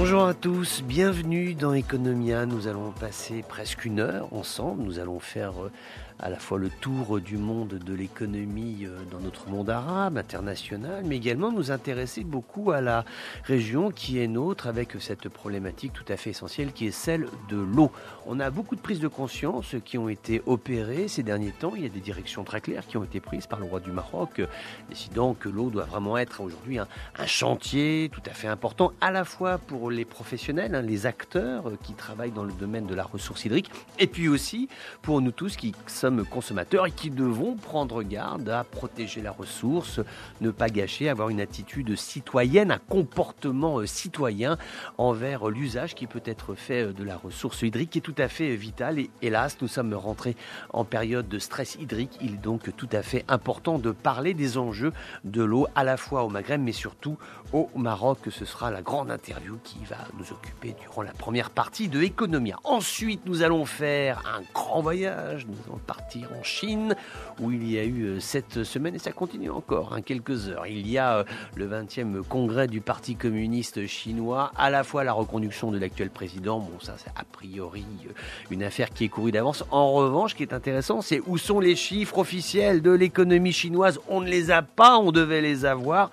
Bonjour à tous, bienvenue dans Economia. Nous allons passer presque une heure ensemble. Nous allons faire euh, à la fois le tour du monde de l'économie euh, dans notre monde arabe, international, mais également nous intéresser beaucoup à la région qui est nôtre avec cette problématique tout à fait essentielle qui est celle de l'eau. On a beaucoup de prises de conscience qui ont été opérées ces derniers temps. Il y a des directions très claires qui ont été prises par le roi du Maroc, décidant que l'eau doit vraiment être aujourd'hui un, chantier tout à fait important, à la fois pour les professionnels, hein, les acteurs qui travaillent dans le domaine de la ressource hydrique, et puis aussi pour nous tous qui sommes consommateurs et qui devons prendre garde à protéger la ressource, ne pas gâcher, avoir une attitude citoyenne, un comportement euh, citoyen envers l'usage qui peut être fait euh, de la ressource hydrique qui est tout à fait vital. Et hélas, nous sommes rentrés en période de stress hydrique. Il est donc tout à fait important de parler des enjeux de l'eau à la fois au Maghreb mais surtout au Maroc. Ce sera la grande interview qui va nous occuper durant la première partie de Economia. Ensuite, nous allons faire un grand voyage. Nous allons partir en Chine où il y a eu euh, cette semaine et ça continue encore, hein, quelques heures. Il y a euh, le 20e congrès du Parti communiste chinois, à la fois la reconduction de l'actuel président. Bon, ça, c'est a priori euh, une affaire qui est courue d'avance. En revanche, ce qui est intéressant, c'est où sont les chiffres officiels de l'économie chinoise On ne les a pas, on devait les avoir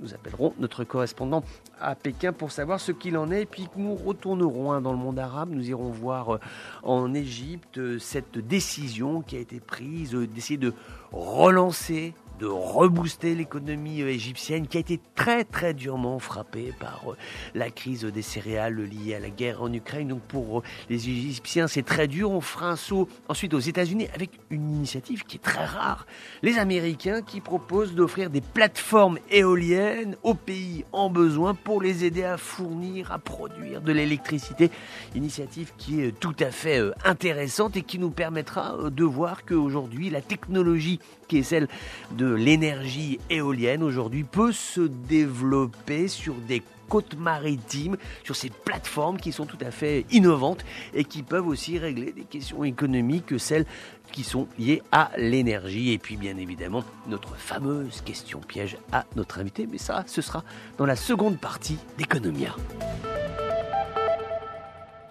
nous appellerons notre correspondant à Pékin pour savoir ce qu'il en est. Et puis nous retournerons hein, dans le monde arabe. Nous irons voir en Égypte cette décision qui a été prise euh, d'essayer de relancer de rebooster l'économie euh, égyptienne qui a été très très durement frappée par euh, la crise des céréales liée à la guerre en Ukraine. Donc pour euh, les Égyptiens, c'est très dur. On fera un saut ensuite aux États-Unis avec une initiative qui est très rare. Les Américains qui proposent d'offrir des plateformes éoliennes aux pays en besoin pour les aider à fournir, à produire de l'électricité. Initiative qui est tout à fait intéressante et qui nous permettra de voir qu'aujourd'hui la technologie qui est celle de l'énergie éolienne aujourd'hui peut se développer sur des côtes maritimes, sur ces plateformes qui sont tout à fait innovantes et qui peuvent aussi régler des questions économiques, celles qui sont liées à l'énergie. Et puis bien évidemment, notre fameuse question piège à notre invité, mais ça, ce sera dans la seconde partie d'Economia.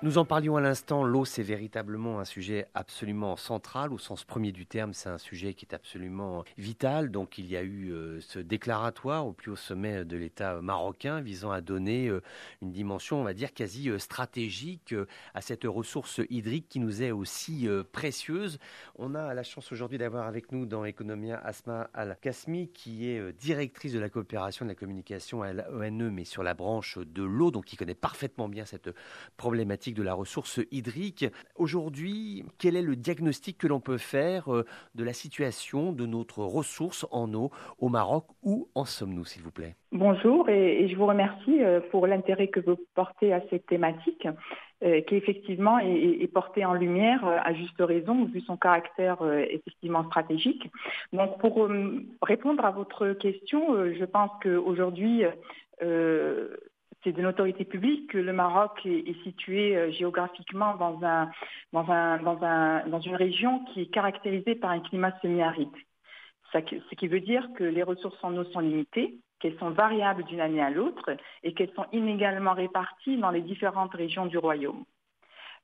Nous en parlions à l'instant, l'eau c'est véritablement un sujet absolument central au sens premier du terme, c'est un sujet qui est absolument vital. Donc il y a eu euh, ce déclaratoire au plus haut sommet de l'État marocain visant à donner euh, une dimension, on va dire, quasi euh, stratégique à cette ressource hydrique qui nous est aussi précieuse. On a la chance aujourd'hui d'avoir avec nous dans Economia Asma Al-Kasmi qui est directrice de la coopération de la communication à l'ONE mais sur la branche de l'eau, donc qui connaît parfaitement bien cette problématique de la ressource hydrique. Aujourd'hui, quel est le diagnostic que l'on peut faire euh, de la situation de notre ressource en eau au Maroc Où en sommes-nous, s'il vous plaît? Bonjour et, je vous remercie euh, pour l'intérêt que vous portez à cette thématique. Euh, qui effectivement est, portée en lumière à juste raison vu son caractère effectivement stratégique. Donc pour répondre à votre question, je pense qu'aujourd'hui c'est d'une autorité publique que le Maroc est, situé euh, géographiquement dans, une région qui est caractérisée par un climat semi-aride. Ce qui veut dire que les ressources en eau sont limitées, qu'elles sont variables d'une année à l'autre et qu'elles sont inégalement réparties dans les différentes régions du royaume.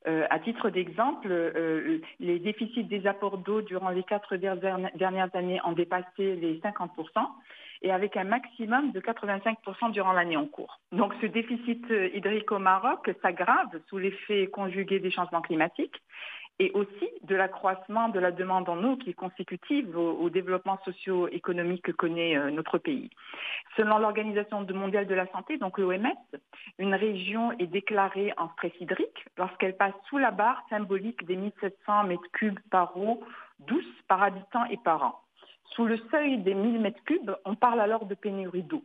Euh, à titre d'exemple, euh, les déficits des apports d'eau durant les quatre dernières années ont dépassé les 50 et avec un maximum de 85% durant l'année en cours. Donc ce déficit euh, hydrique au Maroc s'aggrave sous l'effet conjugué des changements climatiques et aussi de l'accroissement de la demande en eau qui est consécutive au, développement socio-économique que connaît euh, notre pays. Selon l'Organisation mondiale de la santé, donc l'OMS, une région est déclarée en stress hydrique lorsqu'elle passe sous la barre symbolique des 1700 mètres cubes par eau douce par habitant et par an. Sous le seuil des 1000 mètres cubes, on parle alors de pénurie d'eau.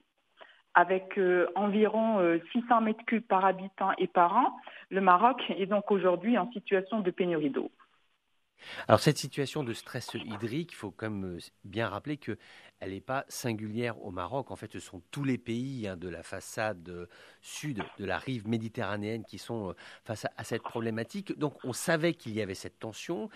Avec euh, environ 600 euh, mètres cubes par habitant et par an, le Maroc est donc aujourd'hui en situation de pénurie d'eau. Alors cette situation de stress hydrique, il faut quand même euh, bien rappeler que elle n'est pas singulière au Maroc. En fait, ce sont tous les pays hein, de la façade euh, sud de la rive méditerranéenne qui sont euh, face à, cette problématique. Donc, on savait qu'il y avait cette tension.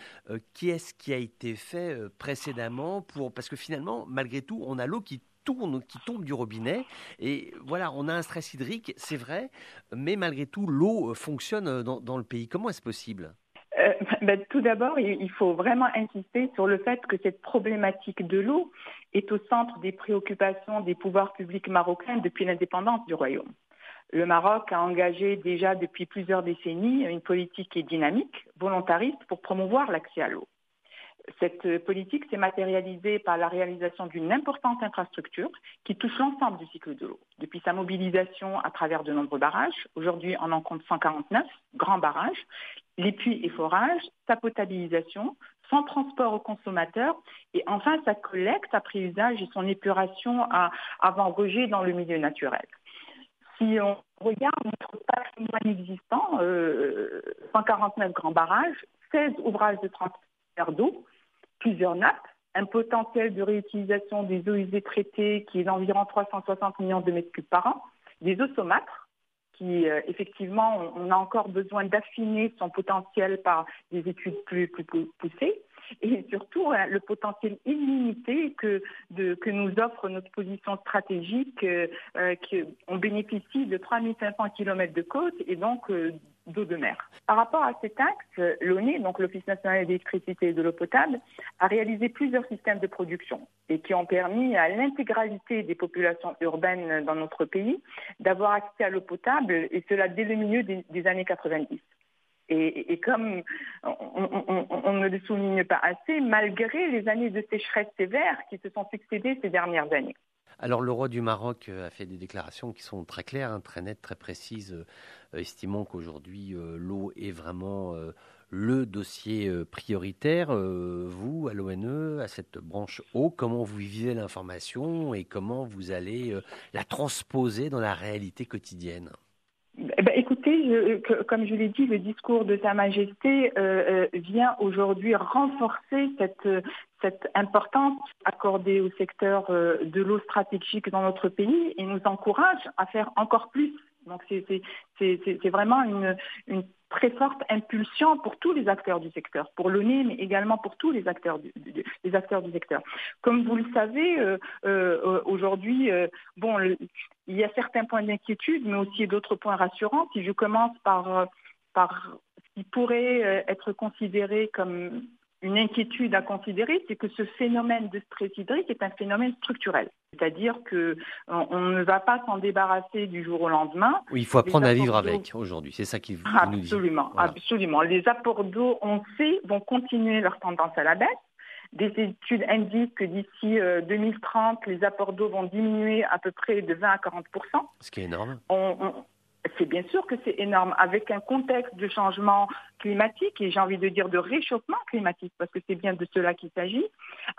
Qu'est-ce qui a été fait précédemment pour parce que finalement, malgré tout, on a l'eau qui tourne, qui tombe du robinet. Et voilà, on a un stress hydrique, c'est vrai, mais malgré tout, l'eau fonctionne dans, le pays. Comment est-ce possible? ben, tout d'abord, il faut vraiment insister sur le fait que cette problématique de l'eau est au centre des préoccupations des pouvoirs publics marocains depuis l'indépendance du royaume. Le Maroc a engagé déjà depuis plusieurs décennies une politique dynamique, volontariste, pour promouvoir l'accès à l'eau. Cette politique s'est matérialisée par la réalisation d'une importante infrastructure qui touche l'ensemble du cycle de l'eau. Depuis sa mobilisation à travers de nombreux barrages, aujourd'hui on en compte 149 grands barrages, les puits et forages, sa potabilisation, son transport aux consommateurs et enfin sa collecte après usage et son épuration avant rejet dans le milieu naturel si on regarde notre patrimoine existant, 149 euh, grands barrages, 16 ouvrages de transfert d'eau, plusieurs nappes, un potentiel de réutilisation des eaux usées traitées qui est d'environ 360 millions de mètres cubes par an, des osomâtres, qui euh, effectivement, on, a encore besoin d'affiner son potentiel par des études plus poussées, et surtout hein, le potentiel illimité que, que nous offre notre position stratégique. Euh, euh qu'on bénéficie de 3500 km de côte et donc euh, d'eau de mer. Par rapport à cet axe, l'ONE, donc l'Office national d'électricité et de l'eau potable, a réalisé plusieurs systèmes de production et qui ont permis à l'intégralité des populations urbaines dans notre pays d'avoir accès à l'eau potable, et cela dès le milieu des années 90. Et, comme on, ne le souligne pas assez, malgré les années de sécheresse sévère qui se sont succédées ces dernières années. Alors le roi du Maroc euh, a fait des déclarations qui sont très claires, hein, très nettes, très précises, euh, estimant qu'aujourd'hui euh, l'eau est vraiment le dossier prioritaire. vous, à l'ONE, à cette branche eau, comment vous vivez l'information et comment vous allez la transposer dans la réalité quotidienne? Eh ben, écoutez, comme je l'ai dit, le discours de Sa Majesté vient aujourd'hui renforcer cette, cette importance accordée au secteur euh, de l'eau stratégique dans notre pays et nous encourage à faire encore plus. Donc c'est vraiment une, très forte impulsion pour tous les acteurs du secteur, pour l'ONU, mais également pour tous les acteurs du, secteur. Comme vous le savez, euh, euh, aujourd'hui, bon, il y a certains points d'inquiétude, mais aussi d'autres points rassurants. Si je commence par, par ce qui pourrait être considéré comme une inquiétude à considérer, c'est que ce phénomène de stress hydrique est un phénomène structurel. C'est-à-dire qu'on on ne va pas s'en débarrasser du jour au lendemain. Oui, il faut apprendre à vivre avec aujourd'hui. C'est ça qui vous nous dit. Absolument, absolument. Les apports d'eau, on sait, vont continuer leur tendance à la baisse. Des études indiquent que d'ici 2030, euh, les apports d'eau vont diminuer à peu près de 20 à 40 Ce qui est énorme. C'est bien sûr que c'est énorme, avec un contexte de changement climatique et j'ai envie de dire de réchauffement climatique, parce que c'est bien de cela qu'il s'agit.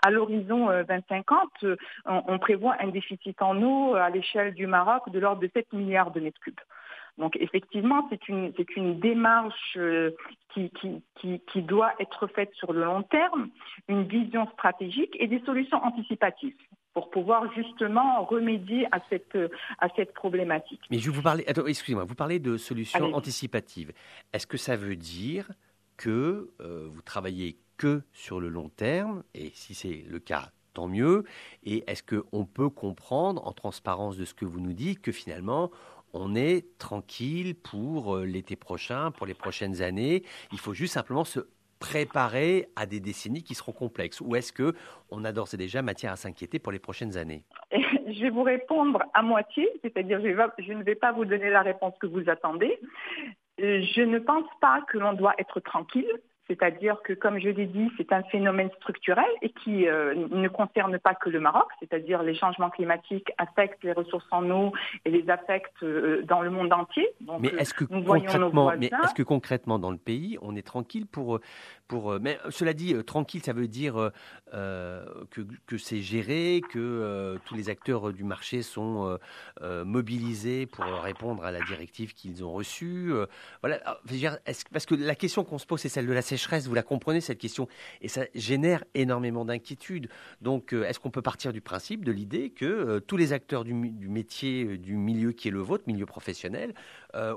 À l'horizon 2050, euh, euh, on, prévoit un déficit en eau à l'échelle du Maroc de l'ordre de 7 milliards de mètres cubes. Donc effectivement, c'est une, démarche euh, qui, doit être faite sur le long terme, une vision stratégique et des solutions anticipatives pour pouvoir justement remédier à cette, à cette problématique. Mais je vous parler, excusez-moi, vous parlez de solutions anticipatives. Est-ce que ça veut dire que euh, vous travaillez que sur le long terme Et si c'est le cas, tant mieux. Et est-ce qu'on peut comprendre, en transparence de ce que vous nous dites, que finalement, on est tranquille pour euh, l'été prochain, pour les prochaines années? Il faut juste simplement se préparer à des décennies qui seront complexes Ou est-ce que on a d'ores et déjà matière à s'inquiéter pour les prochaines années? Je vais vous répondre à moitié, c'est-à-dire je, ne vais pas vous donner la réponse que vous attendez. Euh, je ne pense pas que l'on doit être tranquille. C'est-à-dire que, comme je l'ai dit, c'est un phénomène structurel et qui euh, ne concerne pas que le Maroc, c'est-à-dire les changements climatiques affectent les ressources en eau et les affectent euh, dans le monde entier. mais est-ce que, concrètement, mais est-ce que concrètement dans le pays, on est tranquille pour, pour mais cela dit, tranquille, ça veut dire que, que c'est géré, que tous les acteurs du marché sont mobilisés pour répondre à la directive qu'ils ont reçue. voilà, parce que la question qu'on se pose, c'est celle de la sécheresse, vous la comprenez cette question, et ça génère énormément d'inquiétudes. Donc, euh, est-ce qu'on peut partir du principe, de l'idée que euh, tous les acteurs du, métier, euh, du milieu qui est le vôtre, milieu professionnel,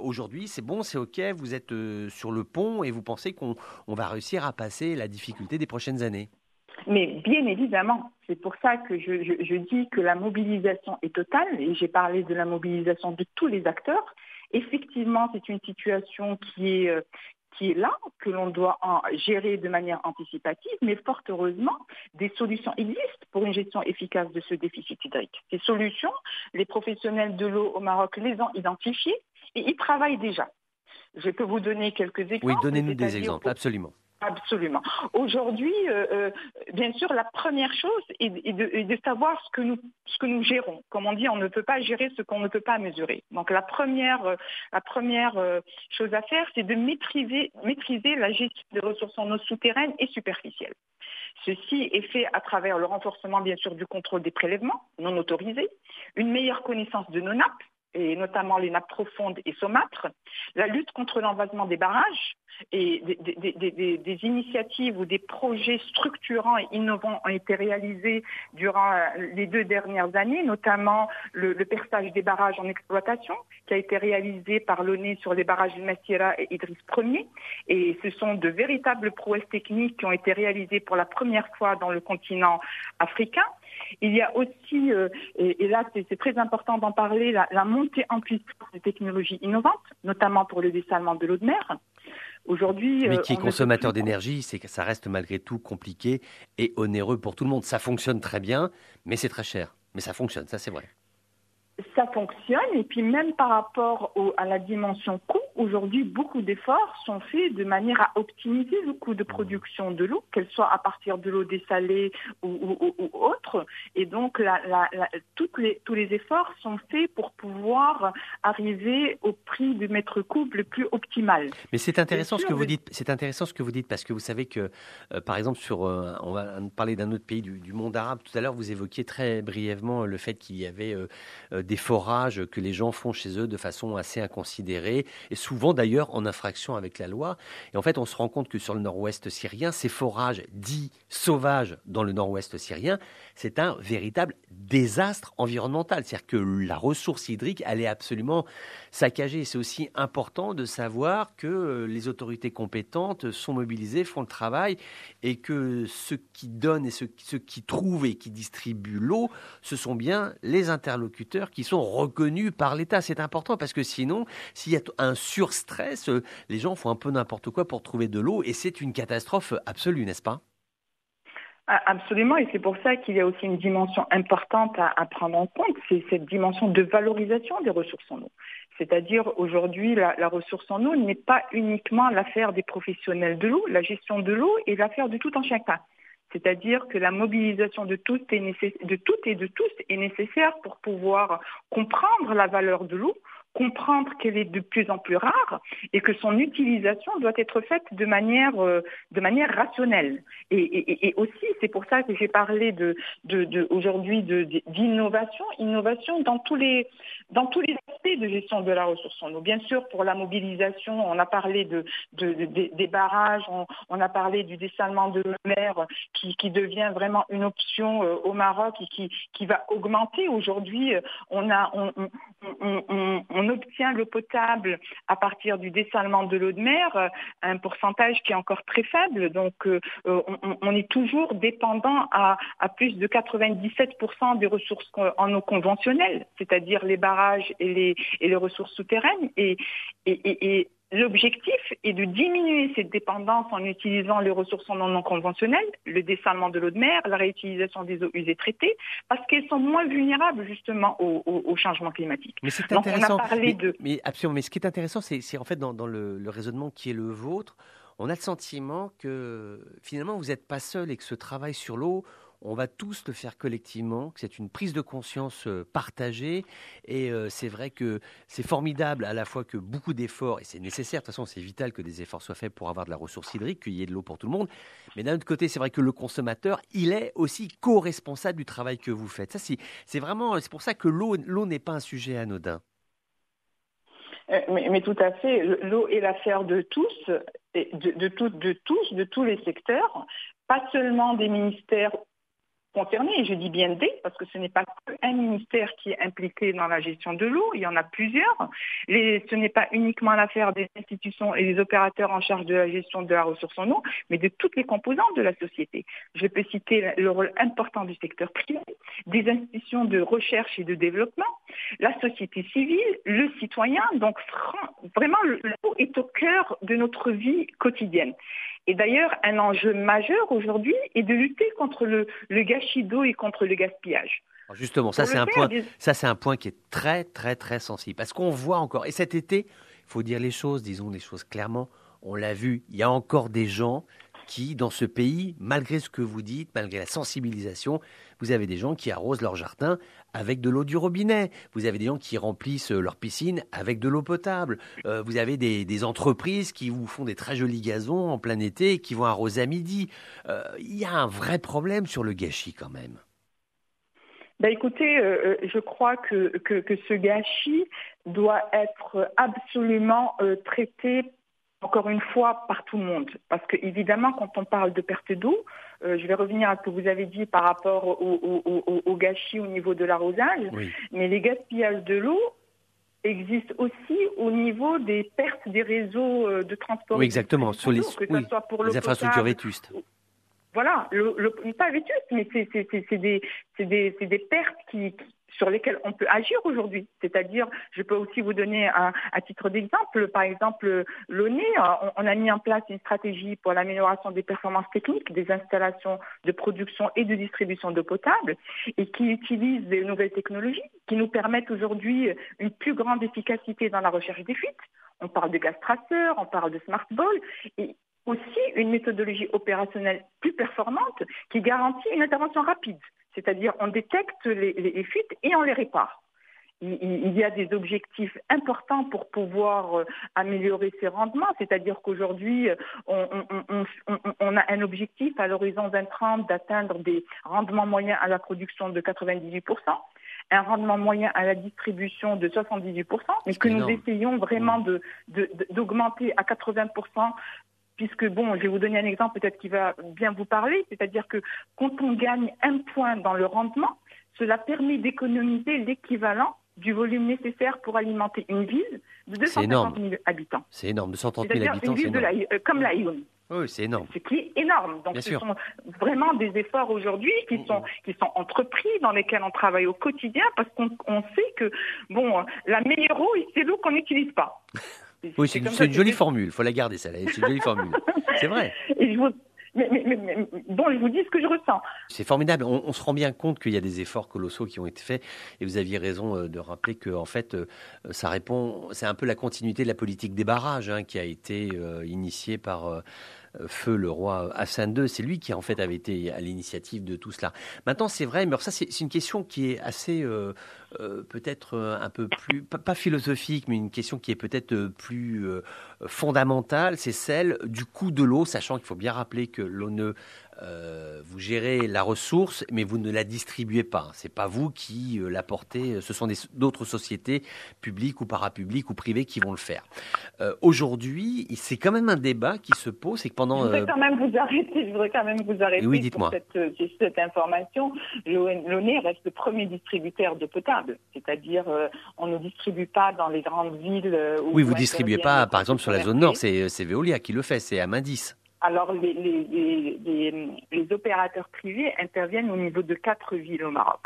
aujourd'hui, c'est bon, c'est OK, vous êtes sur le pont et vous pensez qu'on va réussir à passer la difficulté des prochaines années? Mais bien évidemment, c'est pour ça que je, dis que la mobilisation est totale, et j'ai parlé de la mobilisation de tous les acteurs. Effectivement, c'est une situation qui est, qui est là, que l'on doit en gérer de manière anticipative, mais fort heureusement, des solutions existent pour une gestion efficace de ce déficit hydrique. Ces solutions, les professionnels de l'eau au Maroc les ont identifiées et ils travaillent déjà. Je peux vous donner quelques exemples. Oui, donnez-nous des exemples, absolument. Absolument. Aujourd'hui, euh, euh, bien sûr, la première chose est, de, savoir ce que, nous, ce que nous gérons. Comme on dit, on ne peut pas gérer ce qu'on ne peut pas mesurer. Donc la première, euh, la première chose à faire, c'est de maîtriser, maîtriser la gestion des ressources en eau souterraines et superficielles. Ceci est fait à travers le renforcement, bien sûr, du contrôle des prélèvements non autorisés, une meilleure connaissance de nos nappes, et notamment les nappes profondes et saumâtres, la lutte contre l'envasement des barrages et des, initiatives ou des projets structurants et innovants ont été réalisés durant les deux dernières années, notamment le, perçage des barrages en exploitation qui a été réalisé par l'ONE sur les barrages de Massira et Idriss Ier. Et ce sont de véritables prouesses techniques qui ont été réalisées pour la première fois dans le continent africain. Il y a aussi, euh, et, là c'est très important d'en parler, la, montée en puissance des technologies innovantes, notamment pour le dessalement de l'eau de mer. Aujourd'hui, mais qui est consommateur d'énergie, c'est que ça reste malgré tout compliqué et onéreux pour tout le monde. Ça fonctionne très bien, mais c'est très cher. Mais ça fonctionne, ça c'est vrai ça fonctionne. Et puis même par rapport à la dimension coût, aujourd'hui, beaucoup d'efforts sont faits de manière à optimiser le coût de production de l'eau, qu'elle soit à partir de l'eau dessalée ou, autre. Et donc, toutes les, tous les efforts sont faits pour pouvoir arriver au prix du mètre cube le plus optimal. Mais c'est intéressant ce que vous dites. C'est intéressant ce que vous dites parce que vous savez que, euh, par exemple, sur, euh, on va parler d'un autre pays du, monde arabe. Tout à l'heure, vous évoquiez très brièvement le fait qu'il y avait euh, des forages que les gens font chez eux de façon assez inconsidérée, et souvent d'ailleurs en infraction avec la loi. Et en fait, on se rend compte que sur le nord-ouest syrien, ces forages dits sauvages dans le nord-ouest syrien, c'est un véritable désastre environnemental. C'est-à-dire que la ressource hydrique, elle est absolument saccagée. C'est aussi important de savoir que euh, les autorités compétentes sont mobilisées, font le travail, et que ceux qui donnent et ceux, ceux qui trouvent et qui distribuent l'eau, ce sont bien les interlocuteurs qui sont reconnus par l'État. C'est important parce que sinon, s'il y a un surstress, euh, les gens font un peu n'importe quoi pour trouver de l'eau et c'est une catastrophe absolue, n'est-ce pas? Ah, Absolument, et c'est pour ça qu'il y a aussi une dimension importante à, prendre en compte, c'est cette dimension de valorisation des ressources en eau. C'est-à-dire aujourd'hui, la, ressource en eau n'est pas uniquement l'affaire des professionnels de l'eau, la gestion de l'eau est l'affaire de tout un chacun. C'est-à-dire que la mobilisation de toutes, de toutes et de tous est nécessaire pour pouvoir comprendre la valeur de l'eau, comprendre qu'elle est de plus en plus rare et que son utilisation doit être faite de manière, euh, de manière rationnelle. Et, aussi, c'est pour ça que j'ai parlé de, de, aujourd'hui d'innovation, innovation dans tous les dans tous les aspects de gestion de la ressource en. Bien sûr, pour la mobilisation, on a parlé de, des barrages, on, a parlé du dessalement de mer qui, qui devient vraiment une option euh, au Maroc et qui, qui va augmenter. Aujourd'hui, on a on, on, obtient l'eau potable à partir du dessalement de l'eau de mer, euh, un pourcentage qui est encore très faible. Donc, euh, euh, on, est toujours dépendant à, plus de 97% des ressources en eau conventionnelle, c'est-à-dire les barrages et les, ressources souterraines. et, L'objectif est de diminuer cette dépendance en utilisant les ressources non conventionnelles, le dessalement de l'eau de mer, la réutilisation des eaux usées traitées, parce qu'elles sont moins vulnérables justement au, changement climatique. Mais c'est intéressant. mais, absolument. Mais ce qui est intéressant, c'est en fait dans, le, le raisonnement qui est le vôtre, on a le sentiment que finalement vous n'êtes pas seul et que ce travail sur l'eau, on va tous le faire collectivement, que c'est une prise de conscience euh, partagée. Et euh, c'est vrai que c'est formidable à la fois que beaucoup d'efforts, et c'est nécessaire, de toute façon c'est vital que des efforts soient faits pour avoir de la ressource hydrique, qu'il y ait de l'eau pour tout le monde. Mais d'un autre côté, c'est vrai que le consommateur, il est aussi co-responsable du travail que vous faites. Ça, c'est vraiment, c'est pour ça que l'eau, l'eau n'est pas un sujet anodin. Euh, mais, tout à fait, l'eau est l'affaire de tous, de, de, de tous, de tous les secteurs, pas seulement des ministères je dis bien des, parce que ce n'est pas qu'un ministère qui est impliqué dans la gestion de l'eau, il y en a plusieurs. ce n'est pas uniquement l'affaire des institutions et des opérateurs en charge de la gestion de la ressource en eau, mais de toutes les composantes de la société. Je peux citer le rôle important du secteur privé, des institutions de recherche et de développement, la société civile, le citoyen. Donc vraiment, l'eau est au cœur de notre vie quotidienne. Et d'ailleurs, un enjeu majeur aujourd'hui est de lutter contre le, gâchis d'eau et contre le gaspillage. justement, ça c'est un point, ça c'est un point qui est très très très sensible parce qu'on voit encore. Et cet été, il faut dire les choses, disons les choses clairement. On l'a vu, il y a encore des gens qui, dans ce pays, malgré ce que vous dites, malgré la sensibilisation, vous avez des gens qui arrosent leur jardin avec de l'eau du robinet. Vous avez des gens qui remplissent leur piscine avec de l'eau potable. Euh, vous avez des, entreprises qui vous font des très jolis gazons en plein été et qui vont arroser à midi. Euh, il y a un vrai problème sur le gâchis quand même. Ben écoutez, euh, je crois que, que, ce gâchis doit être absolument traité encore une fois, par tout le monde. Parce que évidemment, quand on parle de perte d'eau, euh, je vais revenir à ce que vous avez dit par rapport au, gâchis au niveau de l'arrosage, mais les gaspillages de l'eau existent aussi au niveau des pertes des réseaux euh, de transport. Oui, exactement, sur les, les infrastructures vétustes. Voilà, pas vétustes, mais c'est des, des, des, pertes qui, sur lesquels on peut agir aujourd'hui. C'est-à-dire, je peux aussi vous donner un, à titre d'exemple, par exemple, l'ONE, on, a mis en place une stratégie pour l'amélioration des performances techniques des installations de production et de distribution d'eau potable et qui utilise des nouvelles technologies qui nous permettent aujourd'hui une plus grande efficacité dans la recherche des fuites. On parle de gaz traceur, on parle de smart ball et aussi une méthodologie opérationnelle plus performante qui garantit une intervention rapide. C'est-à-dire on détecte les, fuites et on les répare. Il, y a des objectifs importants pour pouvoir euh, améliorer ces rendements, c'est-à-dire qu'aujourd'hui, on, on, a un objectif à l'horizon 2030 d'atteindre des rendements moyens à la production de 98%, un rendement moyen à la distribution de 78%, mais que nous essayons vraiment d'augmenter de, à 80% puisque, bon, je vais vous donner un exemple peut-être qui va bien vous parler, c'est-à-dire que quand on gagne un point dans le rendement, cela permet d'économiser l'équivalent du volume nécessaire pour alimenter une ville de 250 000 habitants. C'est énorme, 230 000 habitants. Une ville de la, euh, comme la Lyon. Oui, c'est énorme. Ce qui est énorme. Donc, ce sont vraiment des efforts aujourd'hui qui sont, qui sont entrepris, dans lesquels on travaille au quotidien, parce qu'on sait que, bon, la meilleure eau, c'est l'eau qu'on n'utilise pas. Oui, c'est une, jolie formule, il faut la garder, celle-là. C'est une jolie formule. C'est vrai. mais, bon, je vous dis ce que je ressens. C'est formidable. On, se rend bien compte qu'il y a des efforts colossaux qui ont été faits. Et vous aviez raison euh, de rappeler que, en fait, euh, ça répond. C'est un peu la continuité de la politique des barrages hein, qui a été euh, initiée par feu le roi Hassan II. C'est lui qui en fait avait été à l'initiative de tout cela. Maintenant, c'est vrai, mais ça c'est une question qui est assez euh, euh, peut-être euh, un peu plus pas, philosophique, mais une question qui est peut-être plus fondamentale. C'est celle du coût de l'eau, sachant qu'il faut bien rappeler que l'eau ne euh, vous gérez la ressource, mais vous ne la distribuez pas. C'est pas vous qui euh, l'apportez. Ce sont d'autres sociétés publiques ou parapubliques ou privées qui vont le faire. Euh, aujourd'hui, c'est quand même un débat qui se pose. C'est que pendant. Je voudrais quand même vous arrêter. Je voudrais quand même vous arrêter. Oui, dites-moi. Cette, cette, information, l'ONE reste le premier distributeur d'eau potable. C'est-à-dire, on ne distribue pas dans les grandes villes. Où oui, vous ne distribuez pas, par exemple, sur la zone nord. C'est Veolia qui le fait. C'est à Mindis. Alors, les, opérateurs privés interviennent au niveau de quatre villes au Maroc.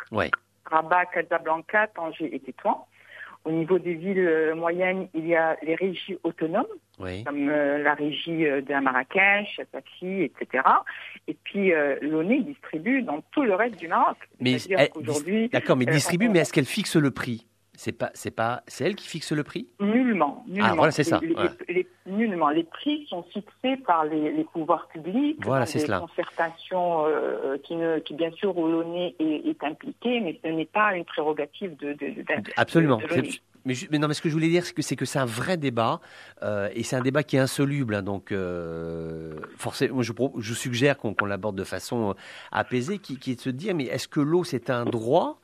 Rabat, Casablanca, Tanger et Tétouan. Au niveau des villes euh, moyennes, il y a les régies autonomes, comme euh, la régie euh, de Marrakech, Safi, etc. Et puis euh, l'ONE distribue dans tout le reste du Maroc. Mais d'accord, mais distribue, mais est-ce qu'elle fixe le prix? C'est pas, c'est pas, c'est elle qui fixe le prix? Nullement. Ah voilà, c'est ça. Les, nullement. Les prix sont fixés par les, pouvoirs publics. Voilà, c'est cela. Concertation euh, qui, ne, qui bien sûr au est, est impliquée, mais ce n'est pas une prérogative de. de, Absolument. mais, mais, non, mais ce que je voulais dire, c'est que c'est que c'est un vrai débat euh, et c'est un débat qui est insoluble. Hein, donc, euh, forcément, je, je suggère qu'on l'aborde de façon apaisée, qui, qui est de se dire, mais est-ce que l'eau c'est un droit?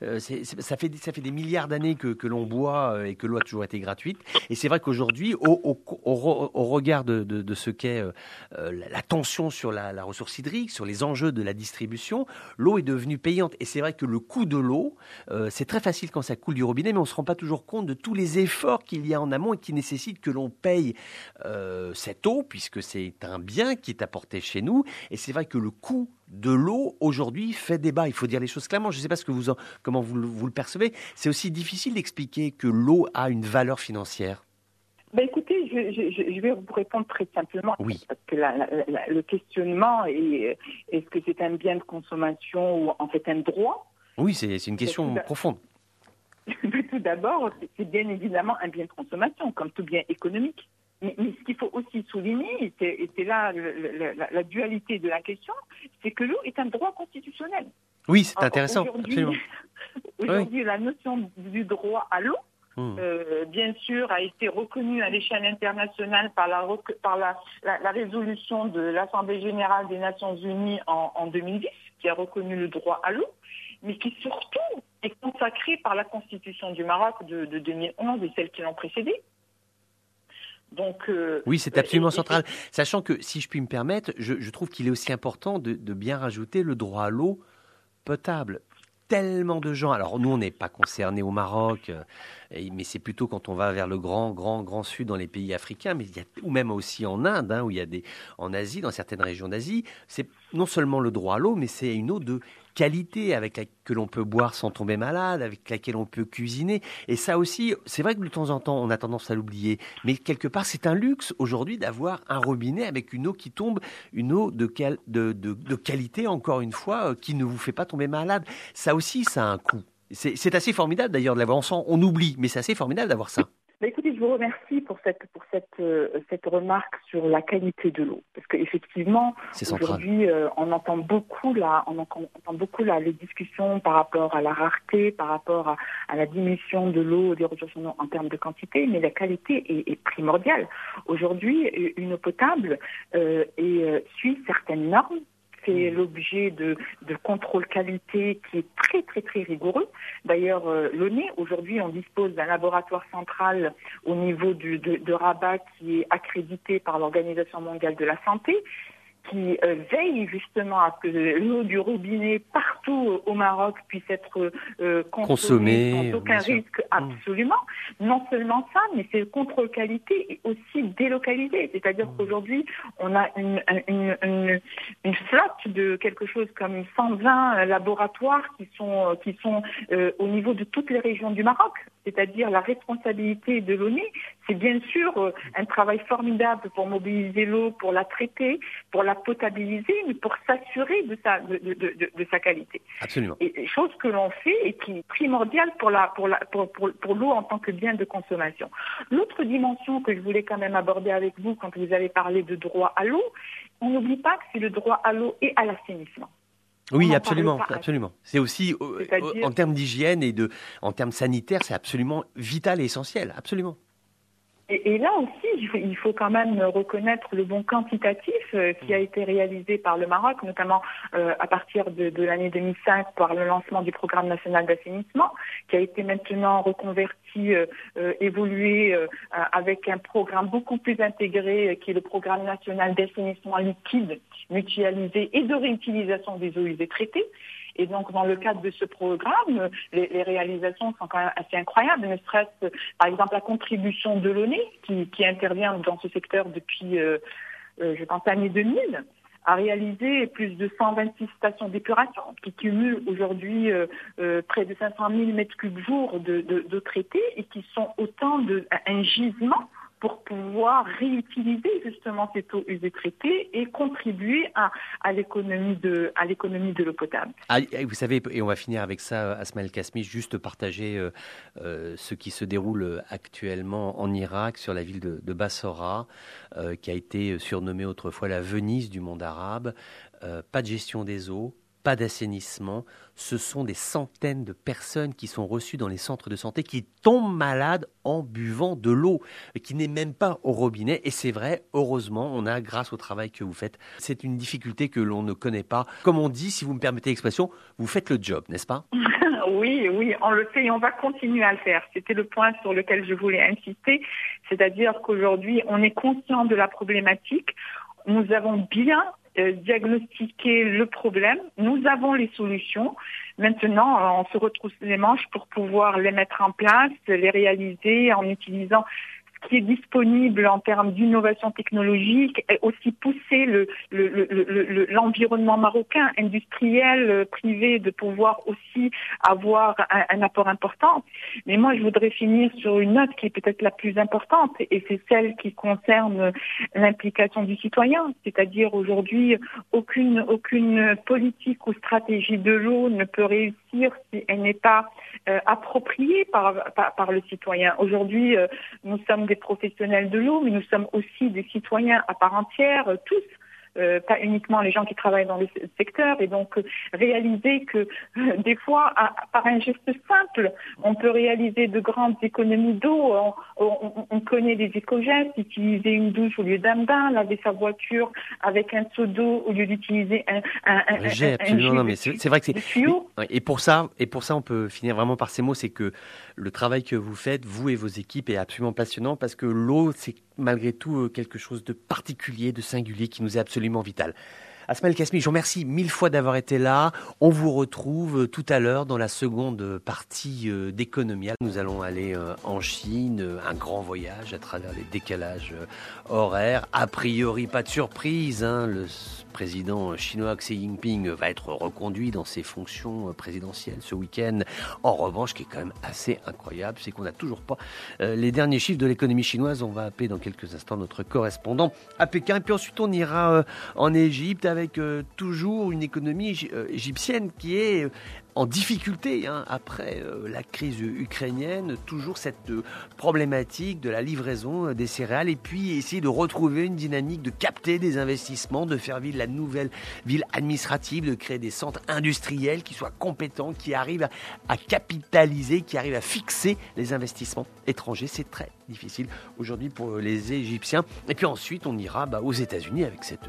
Ça, fait, ça fait des milliards d'années que, l'on boit et que l'eau a toujours été gratuite. Et c'est vrai qu'aujourd'hui, au, regard de, ce qu'est la tension sur la, la, ressource hydrique, sur les enjeux de la distribution, l'eau est devenue payante. Et c'est vrai que le coût de l'eau, c'est très facile quand ça coule du robinet, mais on ne se rend pas toujours compte de tous les efforts qu'il y a en amont et qui nécessitent que l'on paye cette eau, puisque c'est un bien qui est apporté chez nous. Et c'est vrai que le coût de l'eau aujourd'hui fait débat. Il faut dire les choses clairement. Je ne sais pas ce que vous comment vous, le percevez. C'est aussi difficile d'expliquer que l'eau a une valeur financière. Ben écoutez, je, vais vous répondre très simplement. Oui. Parce que le questionnement est est-ce que c'est un bien de consommation ou en fait un droit? Oui, c'est une question profonde. Tout d'abord, c'est bien évidemment un bien de consommation, comme tout bien économique. Mais, ce qu'il faut aussi souligner, et c'est là la, dualité de la question, c'est que l'eau est un droit constitutionnel. Oui, c'est intéressant. Aujourd'hui, la notion du droit à l'eau, hmm. euh, bien sûr, a été reconnue à l'échelle internationale par la, par la, la, résolution de l'Assemblée générale des Nations unies en, en 2010, qui a reconnu le droit à l'eau, mais qui surtout est consacrée par la Constitution du Maroc de, de 2011 et celles qui l'ont précédée, donc, euh, oui, c'est absolument central. Sachant que, si je puis me permettre, je, trouve qu'il est aussi important de, bien rajouter le droit à l'eau potable. Tellement de gens. Alors nous, on n'est pas concernés au Maroc, euh, mais c'est plutôt quand on va vers le grand, grand, grand sud dans les pays africains, mais il y a, ou même aussi en Inde, hein, où il y a des, en Asie, dans certaines régions d'Asie, c'est non seulement le droit à l'eau, mais c'est une eau de qualité avec laquelle l'on peut boire sans tomber malade, avec laquelle on peut cuisiner. Et ça aussi, c'est vrai que de temps en temps, on a tendance à l'oublier. Mais quelque part, c'est un luxe aujourd'hui d'avoir un robinet avec une eau qui tombe, une eau de, de, de, qualité, encore une fois, euh, qui ne vous fait pas tomber malade. Ça aussi, ça a un coût. C'est assez formidable d'ailleurs de l'avoir. On, on oublie, mais c'est assez formidable d'avoir ça. Bah, écoutez, je vous remercie pour cette pour cette euh, cette remarque sur la qualité de l'eau, parce qu'effectivement aujourd'hui euh, on entend beaucoup là, on entend, beaucoup là les discussions par rapport à la rareté, par rapport à, la diminution de l'eau, des ressources en, en termes de quantité, mais la qualité est, est primordiale. Aujourd'hui, une eau potable euh, et, suit certaines normes fait l'objet de, de contrôle qualité qui est très très très rigoureux. D'ailleurs, euh, l'ONE, aujourd'hui, on dispose d'un laboratoire central au niveau du, de, de Rabat qui est accrédité par l'Organisation mondiale de la santé qui euh, veille justement à ce que l'eau du robinet partout au Maroc puisse être euh, consommée, sans aucun risque mm. absolument. Non seulement ça, mais c'est le contrôle qualité et aussi délocalisé. C'est-à-dire mm. qu'aujourd'hui, on a une, une, une, une, flotte de quelque chose comme 120 laboratoires qui sont, qui sont euh, au niveau de toutes les régions du Maroc. C'est-à-dire la responsabilité de l'ONU, c'est bien sûr euh, un travail formidable pour mobiliser l'eau, pour la traiter, pour la potabiliser, mais pour s'assurer de sa, de, de, de, sa qualité. Absolument. Et chose que l'on fait et qui est primordiale pour la, pour la, pour, pour, pour l'eau en tant que bien de consommation. L'autre dimension que je voulais quand même aborder avec vous quand vous avez parlé de droit à l'eau, on n'oublie pas que c'est le droit à l'eau et à l'assainissement. Oui, absolument, absolument. C'est aussi euh, en termes d'hygiène et de, en termes sanitaires, c'est absolument vital et essentiel, absolument. Et, là aussi, il faut quand même reconnaître le bon quantitatif euh, qui a mm. été réalisé par le Maroc, notamment euh, à partir de, de l'année 2005 par le lancement du programme national d'assainissement, qui a été maintenant reconverti, euh, évolué avec un programme beaucoup plus intégré, qui est le programme national d'assainissement liquide, mutualisé et de réutilisation des eaux usées traitées. Et donc, dans le cadre de ce programme, les, réalisations sont quand même assez incroyables, ne serait-ce par exemple la contribution de l'ONE, qui, intervient dans ce secteur depuis, euh, euh, je pense, l'année 2000 a réalisé plus de 126 stations d'épuration qui cumulent aujourd'hui euh, près de 500 000 mètres cubes jour de, de, de traités et qui sont autant d'un gisement pour pouvoir réutiliser justement cette eau usée traitée et contribuer à, l'économie de l'eau potable. Ah, vous savez, et on va finir avec ça, Asmael Kasmi, juste partager euh, euh, ce qui se déroule actuellement en Irak sur la ville de, Bassora, euh, qui a été surnommée autrefois la Venise du monde arabe. pas de gestion des eaux, pas d'assainissement. Ce sont des centaines de personnes qui sont reçues dans les centres de santé qui tombent malades en buvant de l'eau, qui n'est même pas au robinet. Et c'est vrai, heureusement, on a, grâce au travail que vous faites, c'est une difficulté que l'on ne connaît pas. Comme on dit, si vous me permettez l'expression, vous faites le job, n'est-ce pas? Oui, oui, on le fait et on va continuer à le faire. C'était le point sur lequel je voulais insister, c'est-à-dire qu'aujourd'hui, on est conscient de la problématique. Nous avons bien euh, diagnostiqué le problème. Nous avons les solutions. Maintenant, on se retrousse les manches pour pouvoir les mettre en place, les réaliser en utilisant qui est disponible en termes d'innovation technologique et aussi pousser l'environnement le, le, marocain industriel euh, privé de pouvoir aussi avoir un, apport important. Mais moi, je voudrais finir sur une note qui est peut-être la plus importante et c'est celle qui concerne l'implication du citoyen. C'est-à-dire aujourd'hui, aucune, aucune politique ou stratégie de l'eau ne peut réussir si elle n'est pas euh, appropriée par, le citoyen. Aujourd'hui, euh, nous sommes des professionnels de l'eau, mais nous sommes aussi des citoyens à part entière, euh, tous. Euh, pas uniquement les gens qui travaillent dans le secteur, et donc euh, réaliser que des fois, par un geste simple, on peut réaliser de grandes économies d'eau. On, connaît des éco-gestes, utiliser une douche au lieu d'un bain, laver sa voiture avec un seau d'eau au lieu d'utiliser un, un, un, J'ai absolument, non, mais c'est vrai que c'est. Et pour ça, et pour ça, on peut finir vraiment par ces mots, c'est que le travail que vous faites, vous et vos équipes, est absolument passionnant parce que l'eau, c'est malgré tout euh, quelque chose de particulier, de singulier, qui nous est absolument vital. Asmael Kasmi, je vous remercie mille fois d'avoir été là. On vous retrouve euh, tout à l'heure dans la seconde partie euh, d'Economia. Nous allons aller en Chine, un grand voyage à travers les décalages horaires. A priori, pas de surprise. Hein, président chinois Xi Jinping va être reconduit dans ses fonctions présidentielles ce week-end. En revanche, ce qui est quand même assez incroyable, c'est qu'on n'a toujours pas euh, les derniers chiffres de l'économie chinoise. On va appeler dans quelques instants notre correspondant à Pékin. Et puis ensuite, on ira euh, en Égypte avec euh, toujours une économie égyptienne qui est en difficulté hein, après euh, la crise ukrainienne, toujours cette euh, problématique de la livraison euh, des céréales et puis essayer de retrouver une dynamique de capter des investissements, de faire vivre la nouvelle ville administrative, de créer des centres industriels qui soient compétents, qui arrivent à, capitaliser, qui arrivent à fixer les investissements étrangers. C'est très difficile aujourd'hui pour les Égyptiens. Et puis ensuite, on ira bah, aux États-Unis avec cette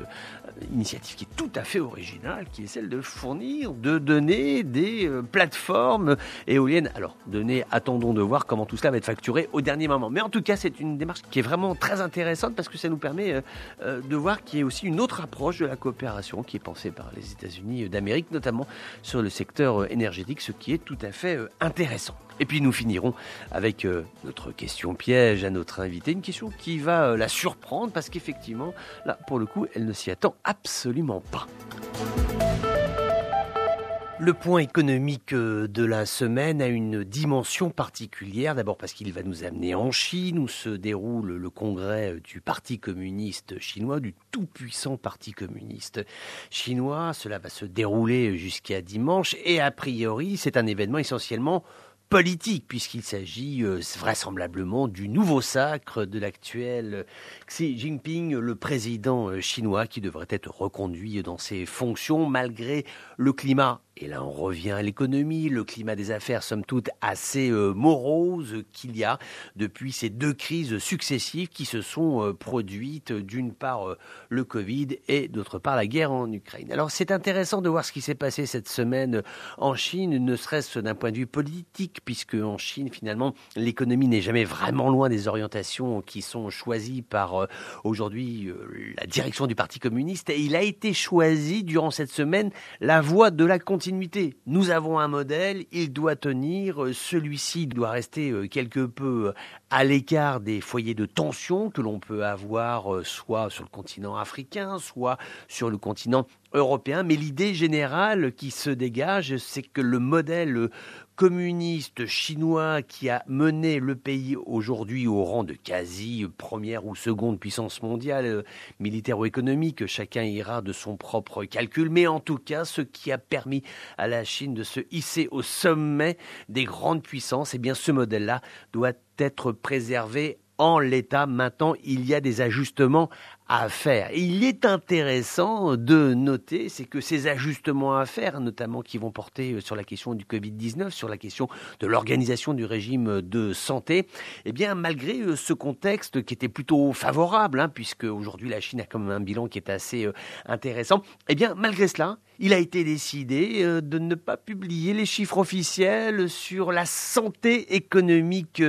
initiative qui est tout à fait originale, qui est celle de fournir, de donner des euh, plateformes éoliennes. Alors, donner, attendons de voir comment tout cela va être facturé au dernier moment. Mais en tout cas, c'est une démarche qui est vraiment très intéressante parce que ça nous permet euh, euh, de voir qu'il y a aussi une autre approche de la coopération qui est pensée par les États-Unis d'Amérique, notamment sur le secteur énergétique, ce qui est tout à fait intéressant. Et puis nous finirons avec notre question piège à notre invité, une question qui va la surprendre parce qu'effectivement, là, pour le coup, elle ne s'y attend absolument pas. Le point économique euh, de la semaine a une dimension particulière, d'abord parce qu'il va nous amener en Chine, où se déroule le congrès du Parti communiste chinois, du tout-puissant Parti communiste chinois. Cela va se dérouler jusqu'à dimanche, et a priori, c'est un événement essentiellement politique, puisqu'il s'agit euh, vraisemblablement du nouveau sacre de l'actuel Xi Jinping, le président euh, chinois, qui devrait être reconduit dans ses fonctions malgré le climat et là, on revient à l'économie, le climat des affaires, somme toute, assez euh, morose qu'il y a depuis ces deux crises successives qui se sont euh, produites, d'une part euh, le Covid et d'autre part la guerre en Ukraine. Alors, c'est intéressant de voir ce qui s'est passé cette semaine en Chine, ne serait-ce d'un point de vue politique, puisque en Chine, finalement, l'économie n'est jamais vraiment loin des orientations qui sont choisies par aujourd'hui la direction du Parti communiste. Et il a été choisi durant cette semaine la voie de la nous avons un modèle, il doit tenir, euh, celui-ci doit rester euh, quelque peu euh, à l'écart des foyers de tension que l'on peut avoir soit sur le continent africain, soit sur le continent Mais l'idée générale qui se dégage, c'est que le modèle communiste chinois qui a mené le pays aujourd'hui au rang de quasi première ou seconde puissance mondiale, euh, militaire ou économique, chacun ira de son propre calcul, mais en tout cas ce qui a permis à la Chine de se hisser au sommet des grandes puissances, eh bien ce modèle-là doit être préservé en l'état. Maintenant, il y a des ajustements à faire. Il est intéressant de noter, c'est que ces ajustements à faire, notamment qui vont porter sur la question du Covid-19, sur la question de l'organisation du régime de santé, eh bien, malgré ce contexte qui était plutôt favorable, hein, puisque aujourd'hui la Chine a quand même un bilan qui est assez intéressant, eh bien, malgré cela, il a été décidé euh, de ne pas publier les chiffres officiels sur la santé économique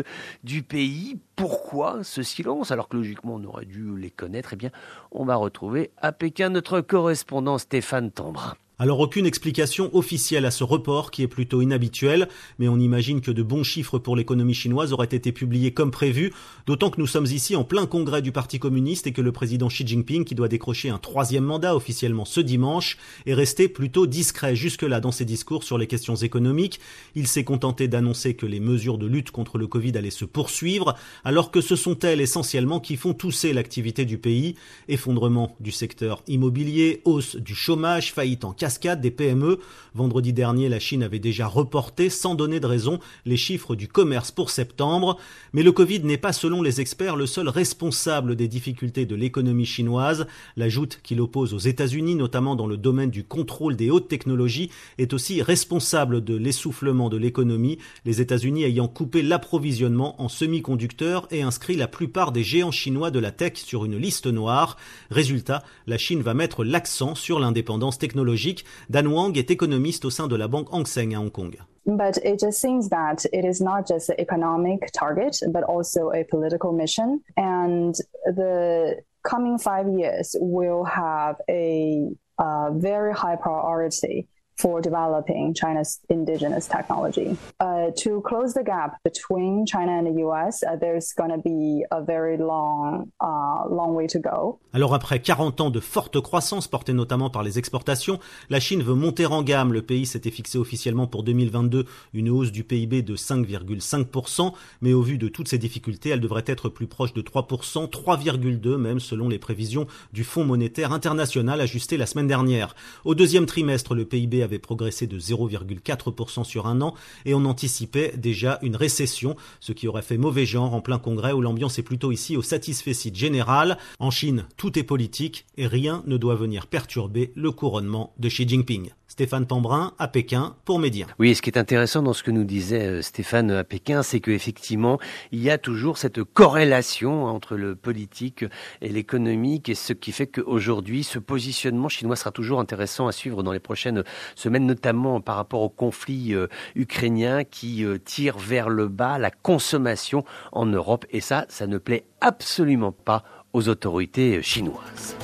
du pays. Pourquoi ce silence alors que logiquement on aurait dû les connaître? Eh bien, on va retrouver à Pékin notre correspondant Stéphane Tambrin. Alors aucune explication officielle à ce report qui est plutôt inhabituel, mais on imagine que de bons chiffres pour l'économie chinoise auraient été publiés comme prévu, d'autant que nous sommes ici en plein congrès du Parti communiste et que le président Xi Jinping, qui doit décrocher un troisième mandat officiellement ce dimanche, est resté plutôt discret jusque-là dans ses discours sur les questions économiques. Il s'est contenté d'annoncer que les mesures de lutte contre le Covid allaient se poursuivre, alors que ce sont elles essentiellement qui font tousser l'activité du pays. Effondrement du secteur immobilier, hausse du chômage, faillite en casse des PME. Vendredi dernier, la Chine avait déjà reporté, sans donner de raison, les chiffres du commerce pour septembre. Mais le Covid n'est pas, selon les experts, le seul responsable des difficultés de l'économie chinoise. La joute qui l'oppose aux États-Unis, notamment dans le domaine du contrôle des hautes technologies, est aussi responsable de l'essoufflement de l'économie, les États-Unis ayant coupé l'approvisionnement en semi-conducteurs et inscrit la plupart des géants chinois de la tech sur une liste noire. Résultat, la Chine va mettre l'accent sur l'indépendance technologique Dan Wang est économiste au sein de la banque Hang Seng à Hong Kong. But it just seems that it is not just an economic target, but also a political mission. And the coming five years will have a uh, very high priority for developing China's indigenous technology. Uh, to close the gap between China and the US, uh, there's going to be a very long, uh, long way to go. Alors après 40 ans de forte croissance portée notamment par les exportations, la Chine veut monter en gamme. Le pays s'était fixé officiellement pour 2022 une hausse du PIB de 5,5%, mais au vu de toutes ces difficultés, elle devrait être plus proche de 3%, 3,2% même selon les prévisions du Fonds monétaire international ajusté la semaine dernière. Au deuxième trimestre, le PIB avait progressé de 0,4% sur un an et on anticipait déjà une récession, ce qui aurait fait mauvais genre en plein congrès où l'ambiance est plutôt ici au satisfecit général. En Chine, tout est politique et rien ne doit venir perturber le couronnement de Xi Jinping. Stéphane Pambrin à Pékin pour Média. Oui, ce qui est intéressant dans ce que nous disait euh, Stéphane à Pékin, c'est qu'effectivement, il y a toujours cette corrélation entre le politique et l'économique et ce qui fait qu'aujourd'hui, ce positionnement chinois sera toujours intéressant à suivre dans les prochaines semaines, notamment par rapport au conflit euh, ukrainien qui euh, tire vers le bas la consommation en Europe. Et ça, ça ne plaît absolument pas aux autorités chinoises.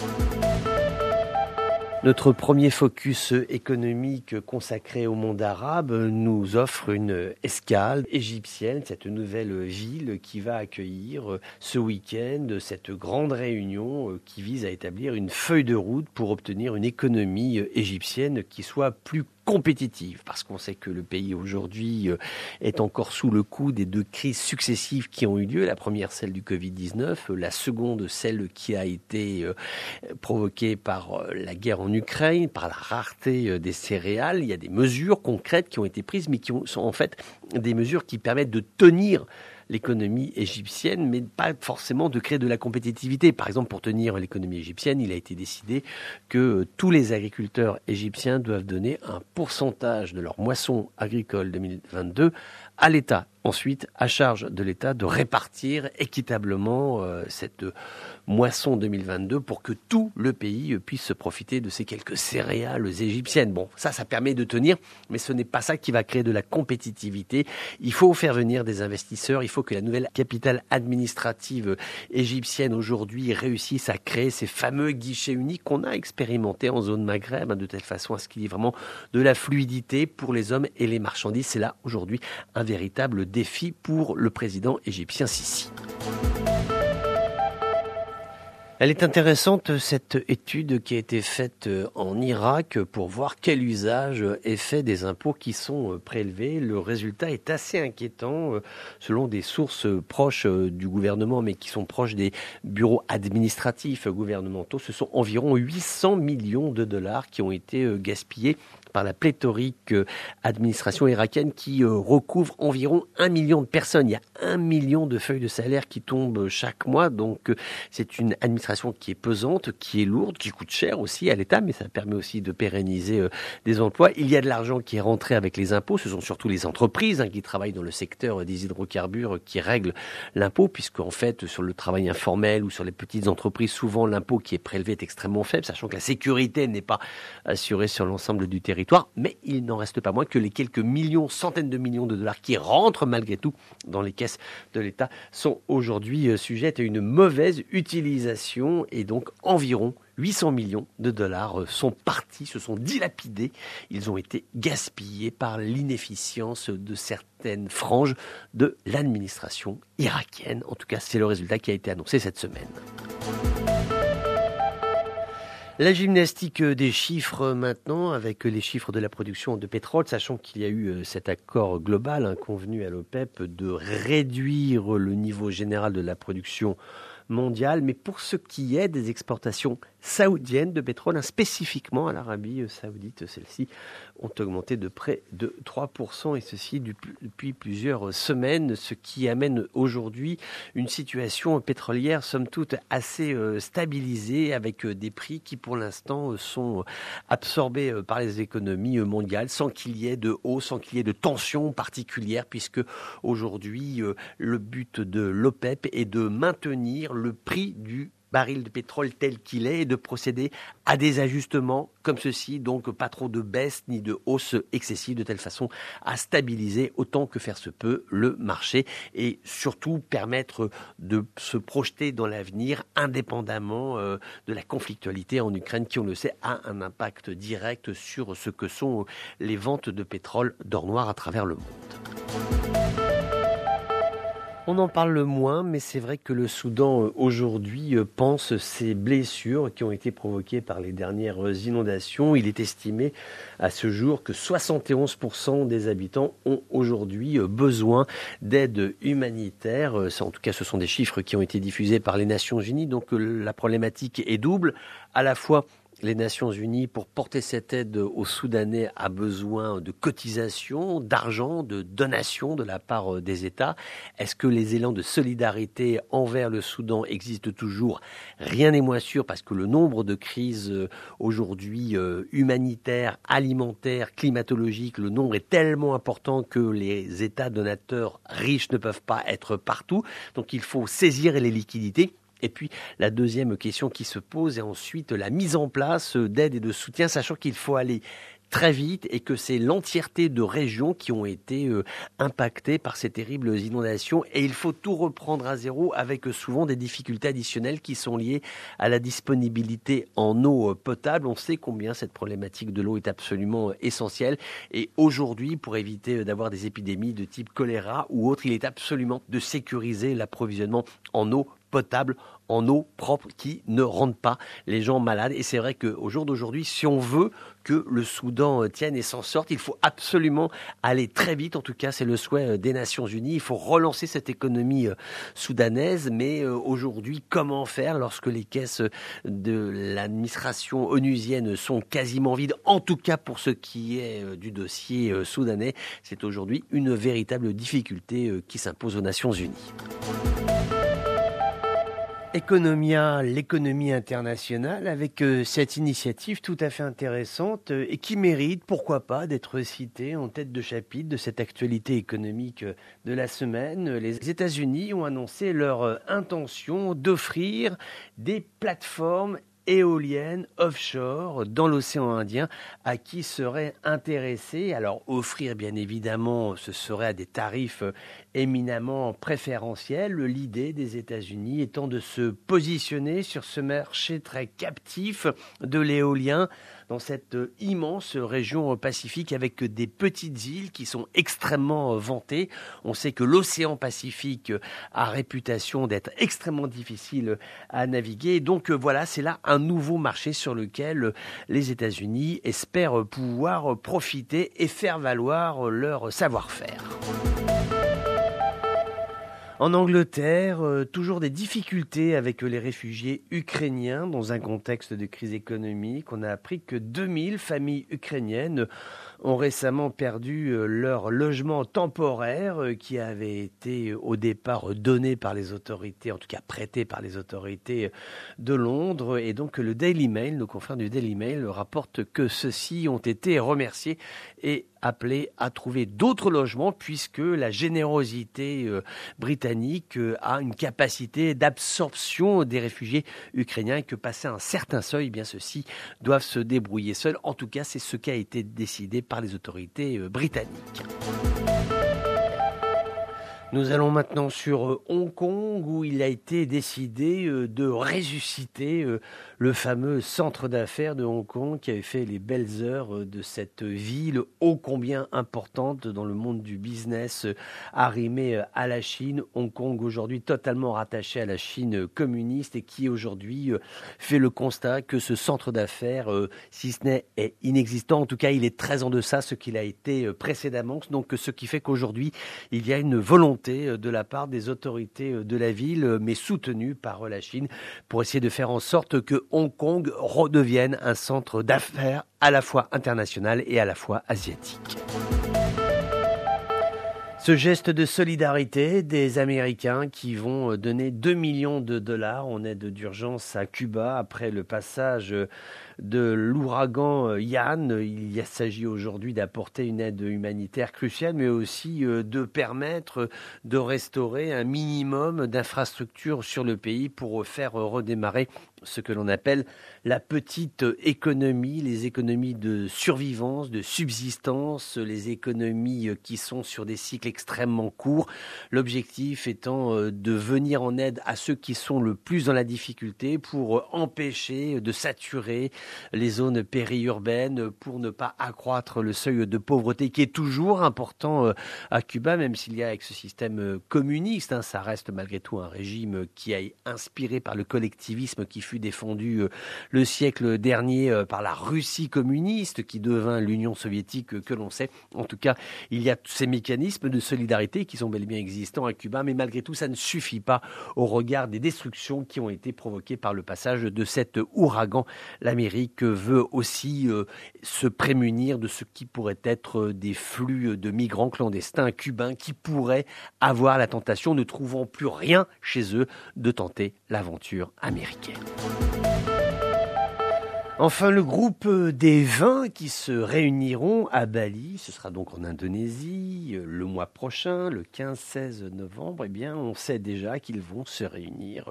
Notre premier focus économique consacré au monde arabe nous offre une escale égyptienne, cette nouvelle ville qui va accueillir ce week-end cette grande réunion qui vise à établir une feuille de route pour obtenir une économie égyptienne qui soit plus compétitive, parce qu'on sait que le pays aujourd'hui euh, est encore sous le coup des deux crises successives qui ont eu lieu. La première, celle du Covid-19, la seconde, celle qui a été euh, provoquée par euh, la guerre en Ukraine, par la rareté des céréales. Il y a des mesures concrètes qui ont été prises, mais qui sont en fait des mesures qui permettent de tenir l'économie égyptienne, mais pas forcément de créer de la compétitivité. Par exemple, pour tenir l'économie égyptienne, il a été décidé que tous les agriculteurs égyptiens doivent donner un pourcentage de leur moisson agricole 2022 à l'État. Ensuite, à charge de l'État de répartir équitablement euh, cette moisson 2022 pour que tout le pays puisse se profiter de ces quelques céréales égyptiennes. Bon, ça, ça permet de tenir, mais ce n'est pas ça qui va créer de la compétitivité. Il faut faire venir des investisseurs, il faut que la nouvelle capitale administrative égyptienne aujourd'hui réussisse à créer ces fameux guichets uniques qu'on a expérimentés en zone Maghreb, hein, de telle façon à ce qu'il y ait vraiment de la fluidité pour les hommes et les marchandises. C'est là aujourd'hui un véritable défi pour le président égyptien Sisi. Elle est intéressante, cette étude qui a été faite euh, en Irak pour voir quel usage est fait des impôts qui sont euh, prélevés. Le résultat est assez inquiétant euh, selon des sources proches du gouvernement, mais qui sont proches des bureaux administratifs gouvernementaux. Ce sont environ 800 millions de dollars qui ont été gaspillés par la pléthorique euh, administration irakienne qui euh, recouvre environ un million de personnes. Il y a un million de feuilles de salaire qui tombent chaque mois, donc euh, c'est une administration qui est pesante, qui est lourde, qui coûte cher aussi à l'État, mais ça permet aussi de pérenniser des emplois. Il y a de l'argent qui est rentré avec les impôts, ce sont surtout les entreprises hein, qui travaillent dans le secteur des hydrocarbures qui règlent l'impôt, puisqu'en fait sur le travail informel ou sur les petites entreprises, souvent l'impôt qui est prélevé est extrêmement faible, sachant que la sécurité n'est pas assurée sur l'ensemble du territoire mais il n'en reste pas moins que les quelques millions, centaines de millions de dollars qui rentrent malgré tout dans les caisses de l'État sont aujourd'hui euh, sujettes à une mauvaise utilisation et donc environ 800 millions de dollars euh, sont partis, se sont dilapidés, ils ont été gaspillés par l'inefficience de certaines franges de l'administration irakienne. En tout cas, c'est le résultat qui a été annoncé cette semaine. La gymnastique des chiffres maintenant, avec les chiffres de la production de pétrole, sachant qu'il y a eu euh, cet accord global hein, convenu à l'OPEP de réduire le niveau général de la production mondiale. Mais pour ce qui est des exportations saoudiennes de pétrole, hein, spécifiquement à l'Arabie saoudite, celles-ci ont augmenté de près de 3%, et ceci depuis plusieurs semaines, ce qui amène aujourd'hui une situation pétrolière, somme toute, assez euh, stabilisée, avec euh, des prix qui, pour l'instant, sont absorbés euh, par les économies mondiales, sans qu'il y ait de hausse, sans qu'il y ait de tension particulière, puisque aujourd'hui, le but de l'OPEP est de maintenir le prix du baril de pétrole tel qu'il est et de procéder à des ajustements comme ceci, donc pas trop de baisse ni de hausse excessive, de telle façon à stabiliser autant que faire se peut le marché et surtout permettre de se projeter dans l'avenir indépendamment euh, de la conflictualité en Ukraine qui, on le sait, a un impact direct sur ce que sont les ventes de pétrole d'or noir à travers le monde. On en parle moins, mais c'est vrai que le Soudan euh, aujourd'hui euh, pense ces blessures qui ont été provoquées par les dernières euh, inondations. Il est estimé à ce jour que 71% des habitants ont aujourd'hui besoin d'aide humanitaire. En tout cas, ce sont des chiffres qui ont été diffusés par les Nations Unies. Donc la problématique est double, à la fois les Nations Unies, pour porter cette aide aux Soudanais, a besoin de cotisations, d'argent, de donations de la part euh, des États. Est-ce que les élans de solidarité envers le Soudan existent toujours? Rien n'est moins sûr parce que le nombre de crises euh, aujourd'hui euh, humanitaires, alimentaires, climatologiques, le nombre est tellement important que les États donateurs riches ne peuvent pas être partout. Donc il faut saisir les liquidités et puis la deuxième question qui se pose est ensuite la mise en place d'aide et de soutien, sachant qu'il faut aller très vite et que c'est l'entièreté de régions qui ont été euh, impactées par ces terribles inondations et il faut tout reprendre à zéro avec euh, souvent des difficultés additionnelles qui sont liées à la disponibilité en eau euh, potable. On sait combien cette problématique de l'eau est absolument essentielle et aujourd'hui pour éviter d'avoir des épidémies de type choléra ou autre, il est absolument de sécuriser l'approvisionnement en eau potable en eau propre qui ne rendent pas les gens malades. Et c'est vrai qu'au jour d'aujourd'hui, si on veut que le Soudan euh, tienne et s'en sorte, il faut absolument aller très vite. En tout cas, c'est le souhait euh, des Nations Unies. Il faut relancer cette économie euh, soudanaise. Mais aujourd'hui, comment faire lorsque les caisses de l'administration onusienne sont quasiment vides, en tout cas pour ce qui est du dossier soudanais? C'est aujourd'hui une véritable difficulté qui s'impose aux Nations Unies. Economia, l'économie internationale, avec euh, cette initiative tout à fait intéressante euh, et qui mérite, pourquoi pas, d'être citée en tête de chapitre de cette actualité économique euh, de la semaine. Les États-Unis ont annoncé leur intention d'offrir des plateformes éoliennes offshore dans l'océan Indien à qui serait intéressé. Alors offrir bien évidemment, ce serait à des tarifs éminemment préférentiels. L'idée des États-Unis étant de se positionner sur ce marché très captif de l'éolien dans cette euh, immense région pacifique avec des petites îles qui sont extrêmement euh, vantées. On sait que l'océan Pacifique euh, a réputation d'être extrêmement difficile à naviguer. Donc voilà, c'est là un nouveau marché sur lequel les États-Unis espèrent pouvoir profiter et faire valoir leur savoir-faire. En Angleterre, euh, toujours des difficultés avec les réfugiés ukrainiens dans un contexte de crise économique. On a appris que 2000 familles ukrainiennes ont récemment perdu euh, leur logement temporaire euh, qui avait été au départ donné par les autorités, en tout cas prêté par les autorités de Londres. Et donc le Daily Mail, nos confrères du Daily Mail, rapportent que ceux-ci ont été remerciés et appelés à trouver d'autres logements puisque la générosité britannique euh, a une capacité d'absorption des réfugiés ukrainiens et que passé un certain seuil, eh bien ceux-ci doivent se débrouiller seuls. En tout cas, c'est ce qui a été décidé par les autorités euh, britanniques. Nous allons maintenant sur euh, Hong Kong où il a été décidé de ressusciter le fameux centre d'affaires de Hong Kong qui avait fait les belles heures euh, de cette ville ô combien importante dans le monde du business euh, arrimé euh, à la Chine. Hong Kong aujourd'hui totalement rattaché à la Chine communiste et qui aujourd'hui fait le constat que ce centre d'affaires, si ce n'est inexistant, en tout cas il est très en deçà de ce qu'il a été précédemment. Donc ce qui fait qu'aujourd'hui il y a une volonté de la part des autorités de la ville, mais soutenue par la Chine, pour essayer de faire en sorte que Hong Kong redevienne un centre d'affaires à la fois international et à la fois asiatique. Ce geste de solidarité des Américains qui vont donner 2 millions de dollars en aide d'urgence à Cuba après le passage de l'ouragan Yann. Il s'agit aujourd'hui d'apporter une aide humanitaire cruciale, mais aussi euh, de permettre de restaurer un minimum d'infrastructures sur le pays pour faire redémarrer ce que l'on appelle la petite économie, les économies de survivance, de subsistance, les économies qui sont sur des cycles extrêmement courts. L'objectif étant euh, de venir en aide à ceux qui sont le plus dans la difficulté pour empêcher de saturer les zones périurbaines pour ne pas accroître le seuil de pauvreté qui est toujours important euh, à Cuba, même s'il y a avec ce système euh, communiste, hein, ça reste malgré tout un régime qui est inspiré par le collectivisme qui fut défendu euh, le siècle dernier par la Russie communiste qui devint l'Union soviétique que l'on sait. En tout cas, il y a ces mécanismes de solidarité qui sont bel et bien existants à Cuba, mais malgré tout, ça ne suffit pas au regard des destructions qui ont été provoquées par le passage de cet ouragan. L'Amérique veut aussi euh, se prémunir de ce qui pourrait être euh, des flux de migrants clandestins cubains qui pourraient avoir la tentation, ne trouvant plus rien chez eux, de tenter l'aventure américaine. Enfin, le groupe des 20 qui se réuniront à Bali, ce sera donc en Indonésie euh, le mois prochain, le 15-16 novembre, eh bien, on sait déjà qu'ils vont se réunir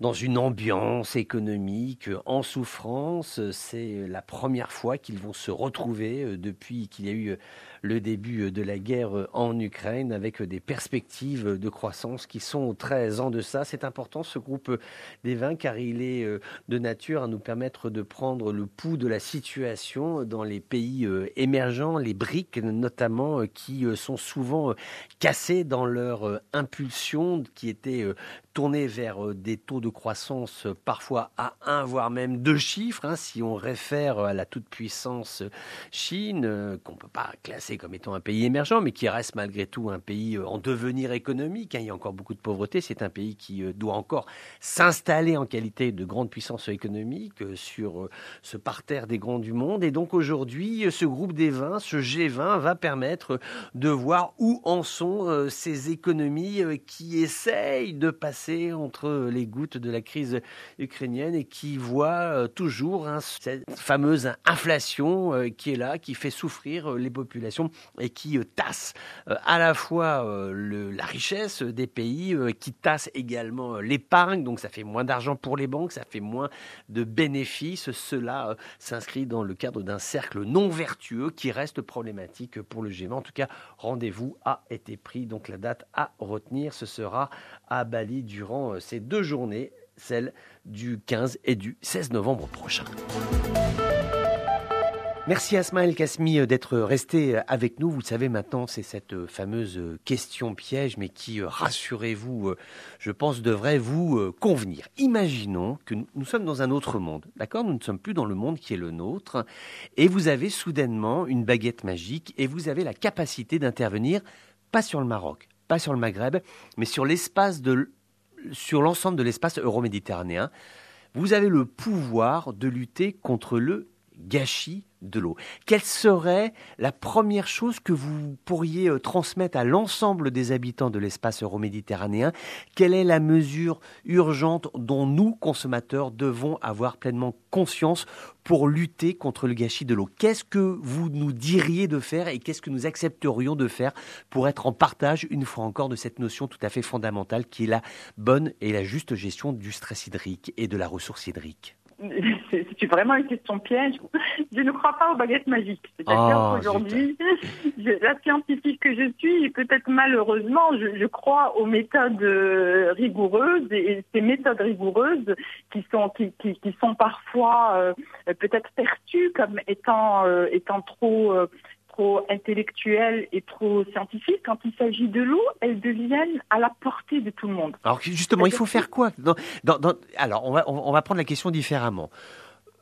dans une ambiance économique en souffrance. C'est la première fois qu'ils vont se retrouver euh, depuis qu'il y a eu le début de la guerre en Ukraine avec des perspectives de croissance qui sont très en deçà. C'est important ce groupe des vins car il est euh, de nature à nous permettre de prendre le pouls de la situation dans les pays euh, émergents, les briques notamment qui sont souvent cassés dans leur impulsion qui était tourner vers euh, des taux de croissance euh, parfois à un, voire même deux chiffres, hein, si on réfère à la toute-puissance Chine, euh, qu'on ne peut pas classer comme étant un pays émergent, mais qui reste malgré tout un pays en devenir économique. Hein. il y a encore beaucoup de pauvreté. C'est un pays qui doit encore s'installer en qualité de grande puissance économique sur ce parterre des grands du monde. Et donc aujourd'hui, ce groupe des 20, ce G20, va permettre de voir où en sont ces économies qui essayent de passer entre les gouttes de la crise ukrainienne et qui voit euh, toujours hein, cette fameuse inflation euh, qui est là, qui fait souffrir euh, les populations et qui tasse à la fois la richesse des pays, qui tasse également l'épargne, donc ça fait moins d'argent pour les banques, ça fait moins de bénéfices. Cela s'inscrit dans le cadre d'un cercle non vertueux qui reste problématique pour le G20. En tout cas, rendez-vous a été pris, donc la date à retenir, ce sera à Bali durant euh, ces deux journées, celles du 15 et du 16 novembre prochain. Merci Asmaël Kasmi euh, d'être resté euh, avec nous. Vous le savez maintenant, c'est cette fameuse question piège, mais qui, rassurez-vous, je pense devrait vous convenir. Imaginons que nous sommes dans un autre monde, d'accord? Nous ne sommes plus dans le monde qui est le nôtre, et vous avez soudainement une baguette magique, et vous avez la capacité d'intervenir, pas sur le Maroc, pas sur le Maghreb, mais sur l'espace de, sur l'ensemble de l'espace euroméditerranéen. Vous avez le pouvoir de lutter contre le gâchis de l'eau. Quelle serait la première chose que vous pourriez euh, transmettre à l'ensemble des habitants de l'espace euroméditerranéen? Quelle est la mesure urgente dont nous, consommateurs, devons avoir pleinement conscience pour lutter contre le gâchis de l'eau? Qu'est-ce que vous nous diriez de faire et qu'est-ce que nous accepterions de faire pour être en partage, une fois encore, de cette notion tout à fait fondamentale qui est la bonne et la juste gestion du stress hydrique et de la ressource hydrique? c'est vraiment une question piège. Je ne crois pas aux baguettes magiques. C'est-à-dire oh, qu'aujourd'hui, la scientifique que je suis, peut-être malheureusement, je, crois aux méthodes euh, rigoureuses et ces méthodes rigoureuses qui sont qui, qui, qui sont parfois euh, peut-être perçues comme étant euh, étant trop trop intellectuelles et trop scientifiques, quand il s'agit de l'eau, elles deviennent à la portée de tout le monde. Alors justement, il faut faire quoi Alors, on va, on va prendre la question différemment.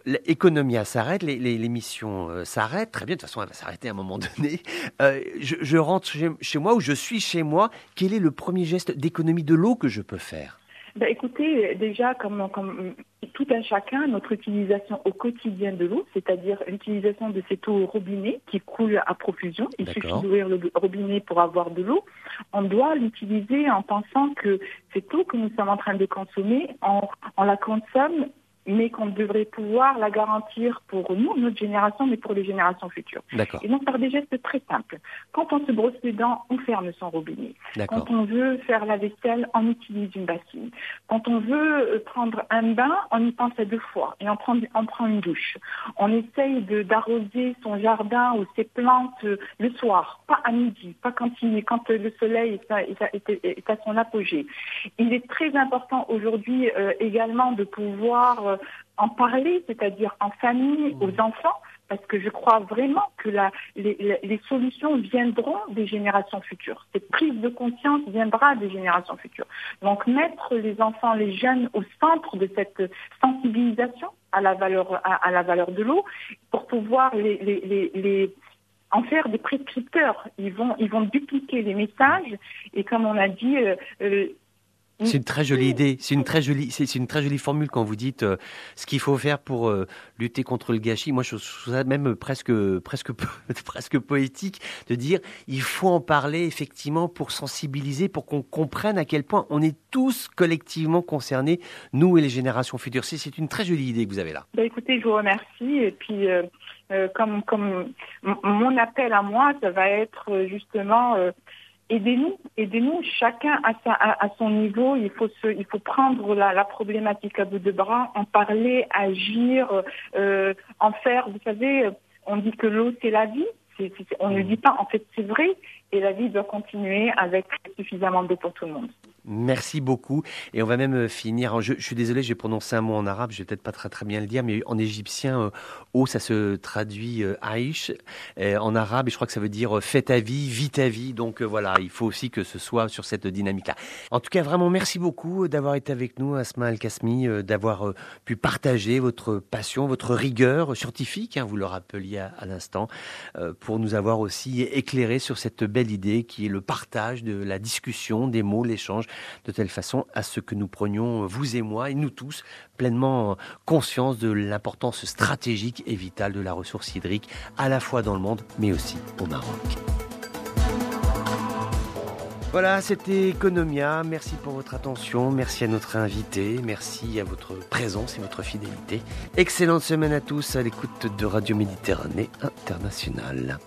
L'économie s'arrête, l'émission euh, s'arrête, très bien, de toute façon elle va s'arrêter à un moment donné. Euh, je, rentre chez, chez moi ou je suis chez moi, quel est le premier geste d'économie de l'eau que je peux faire? Ben, écoutez, déjà, comme, comme tout un chacun, notre utilisation au quotidien de l'eau, c'est-à-dire l'utilisation de cette eau robinet qui coule à profusion, il suffit d'ouvrir le robinet pour avoir de l'eau, on doit l'utiliser en pensant que cette eau que nous sommes en train de consommer, on la consomme mais qu'on devrait pouvoir la garantir pour nous, notre génération, mais pour les générations futures. Et donc par des gestes très simples. Quand on se brosse les dents, on ferme son robinet. Quand on veut faire la vaisselle, on utilise une bassine. Quand on veut euh, prendre un bain, on y pense à deux fois et on prend, on prend une douche. On essaye d'arroser son jardin ou ses plantes euh, le soir, pas à midi, pas quand, il, quand le soleil est à, est à, son apogée. Il est très important aujourd'hui euh, également de pouvoir en parler, c'est-à-dire en famille, mmh. aux enfants, parce que je crois vraiment que la, les, solutions viendront des générations futures. Cette prise de conscience viendra des générations futures. Donc mettre les enfants, les jeunes au centre de cette sensibilisation à la valeur, à, la valeur de l'eau, pour pouvoir les, les, en faire des prescripteurs. Ils vont, ils vont dupliquer les messages et comme on a dit, euh, euh, c'est une très jolie idée. C'est une très jolie, c'est une très jolie formule quand vous dites euh, ce qu'il faut faire pour euh, lutter contre le gâchis. Moi, je trouve ça même presque, presque, presque poétique de dire il faut en parler effectivement pour sensibiliser, pour qu'on comprenne à quel point on est tous collectivement concernés, nous et les générations futures. C'est une très jolie idée que vous avez là. Bah, écoutez, je vous remercie et puis. Euh, comme, comme mon appel à moi, ça va être justement aidez-nous, aidez-nous, chacun à, sa, à, son niveau. Il faut, se, il faut prendre la, la, problématique à bout de bras, en parler, agir, euh, en faire. Vous savez, on dit que l'eau c'est la vie. on ne mmh. dit pas, en fait, c'est vrai, et la vie doit continuer avec suffisamment d'eau pour tout le monde. Merci beaucoup. Et on va même euh, finir. Je, suis désolé, j'ai prononcé un mot en arabe, je vais peut-être pas très très bien le dire, mais en égyptien, euh, eau, ça se traduit euh, Aïch en arabe, je crois que ça veut dire fais ta vie, vis ta vie. Donc voilà, il faut aussi que ce soit sur cette dynamique-là. En tout cas, vraiment, merci beaucoup d'avoir été avec nous, Asma Al-Kasmi, d'avoir pu partager votre passion, votre rigueur scientifique, hein, vous le rappeliez à, l'instant, pour nous avoir aussi éclairé sur cette belle idée qui est le partage de la discussion, des mots, l'échange de telle façon à ce que nous prenions, vous et moi, et nous tous, pleinement conscience de l'importance stratégique et vitale de la ressource hydrique, à la fois dans le monde, mais aussi au Maroc. Voilà, c'était Economia. Merci pour votre attention. Merci à notre invité. Merci à votre présence et votre fidélité. Excellente semaine à tous à l'écoute de Radio Méditerranée Internationale.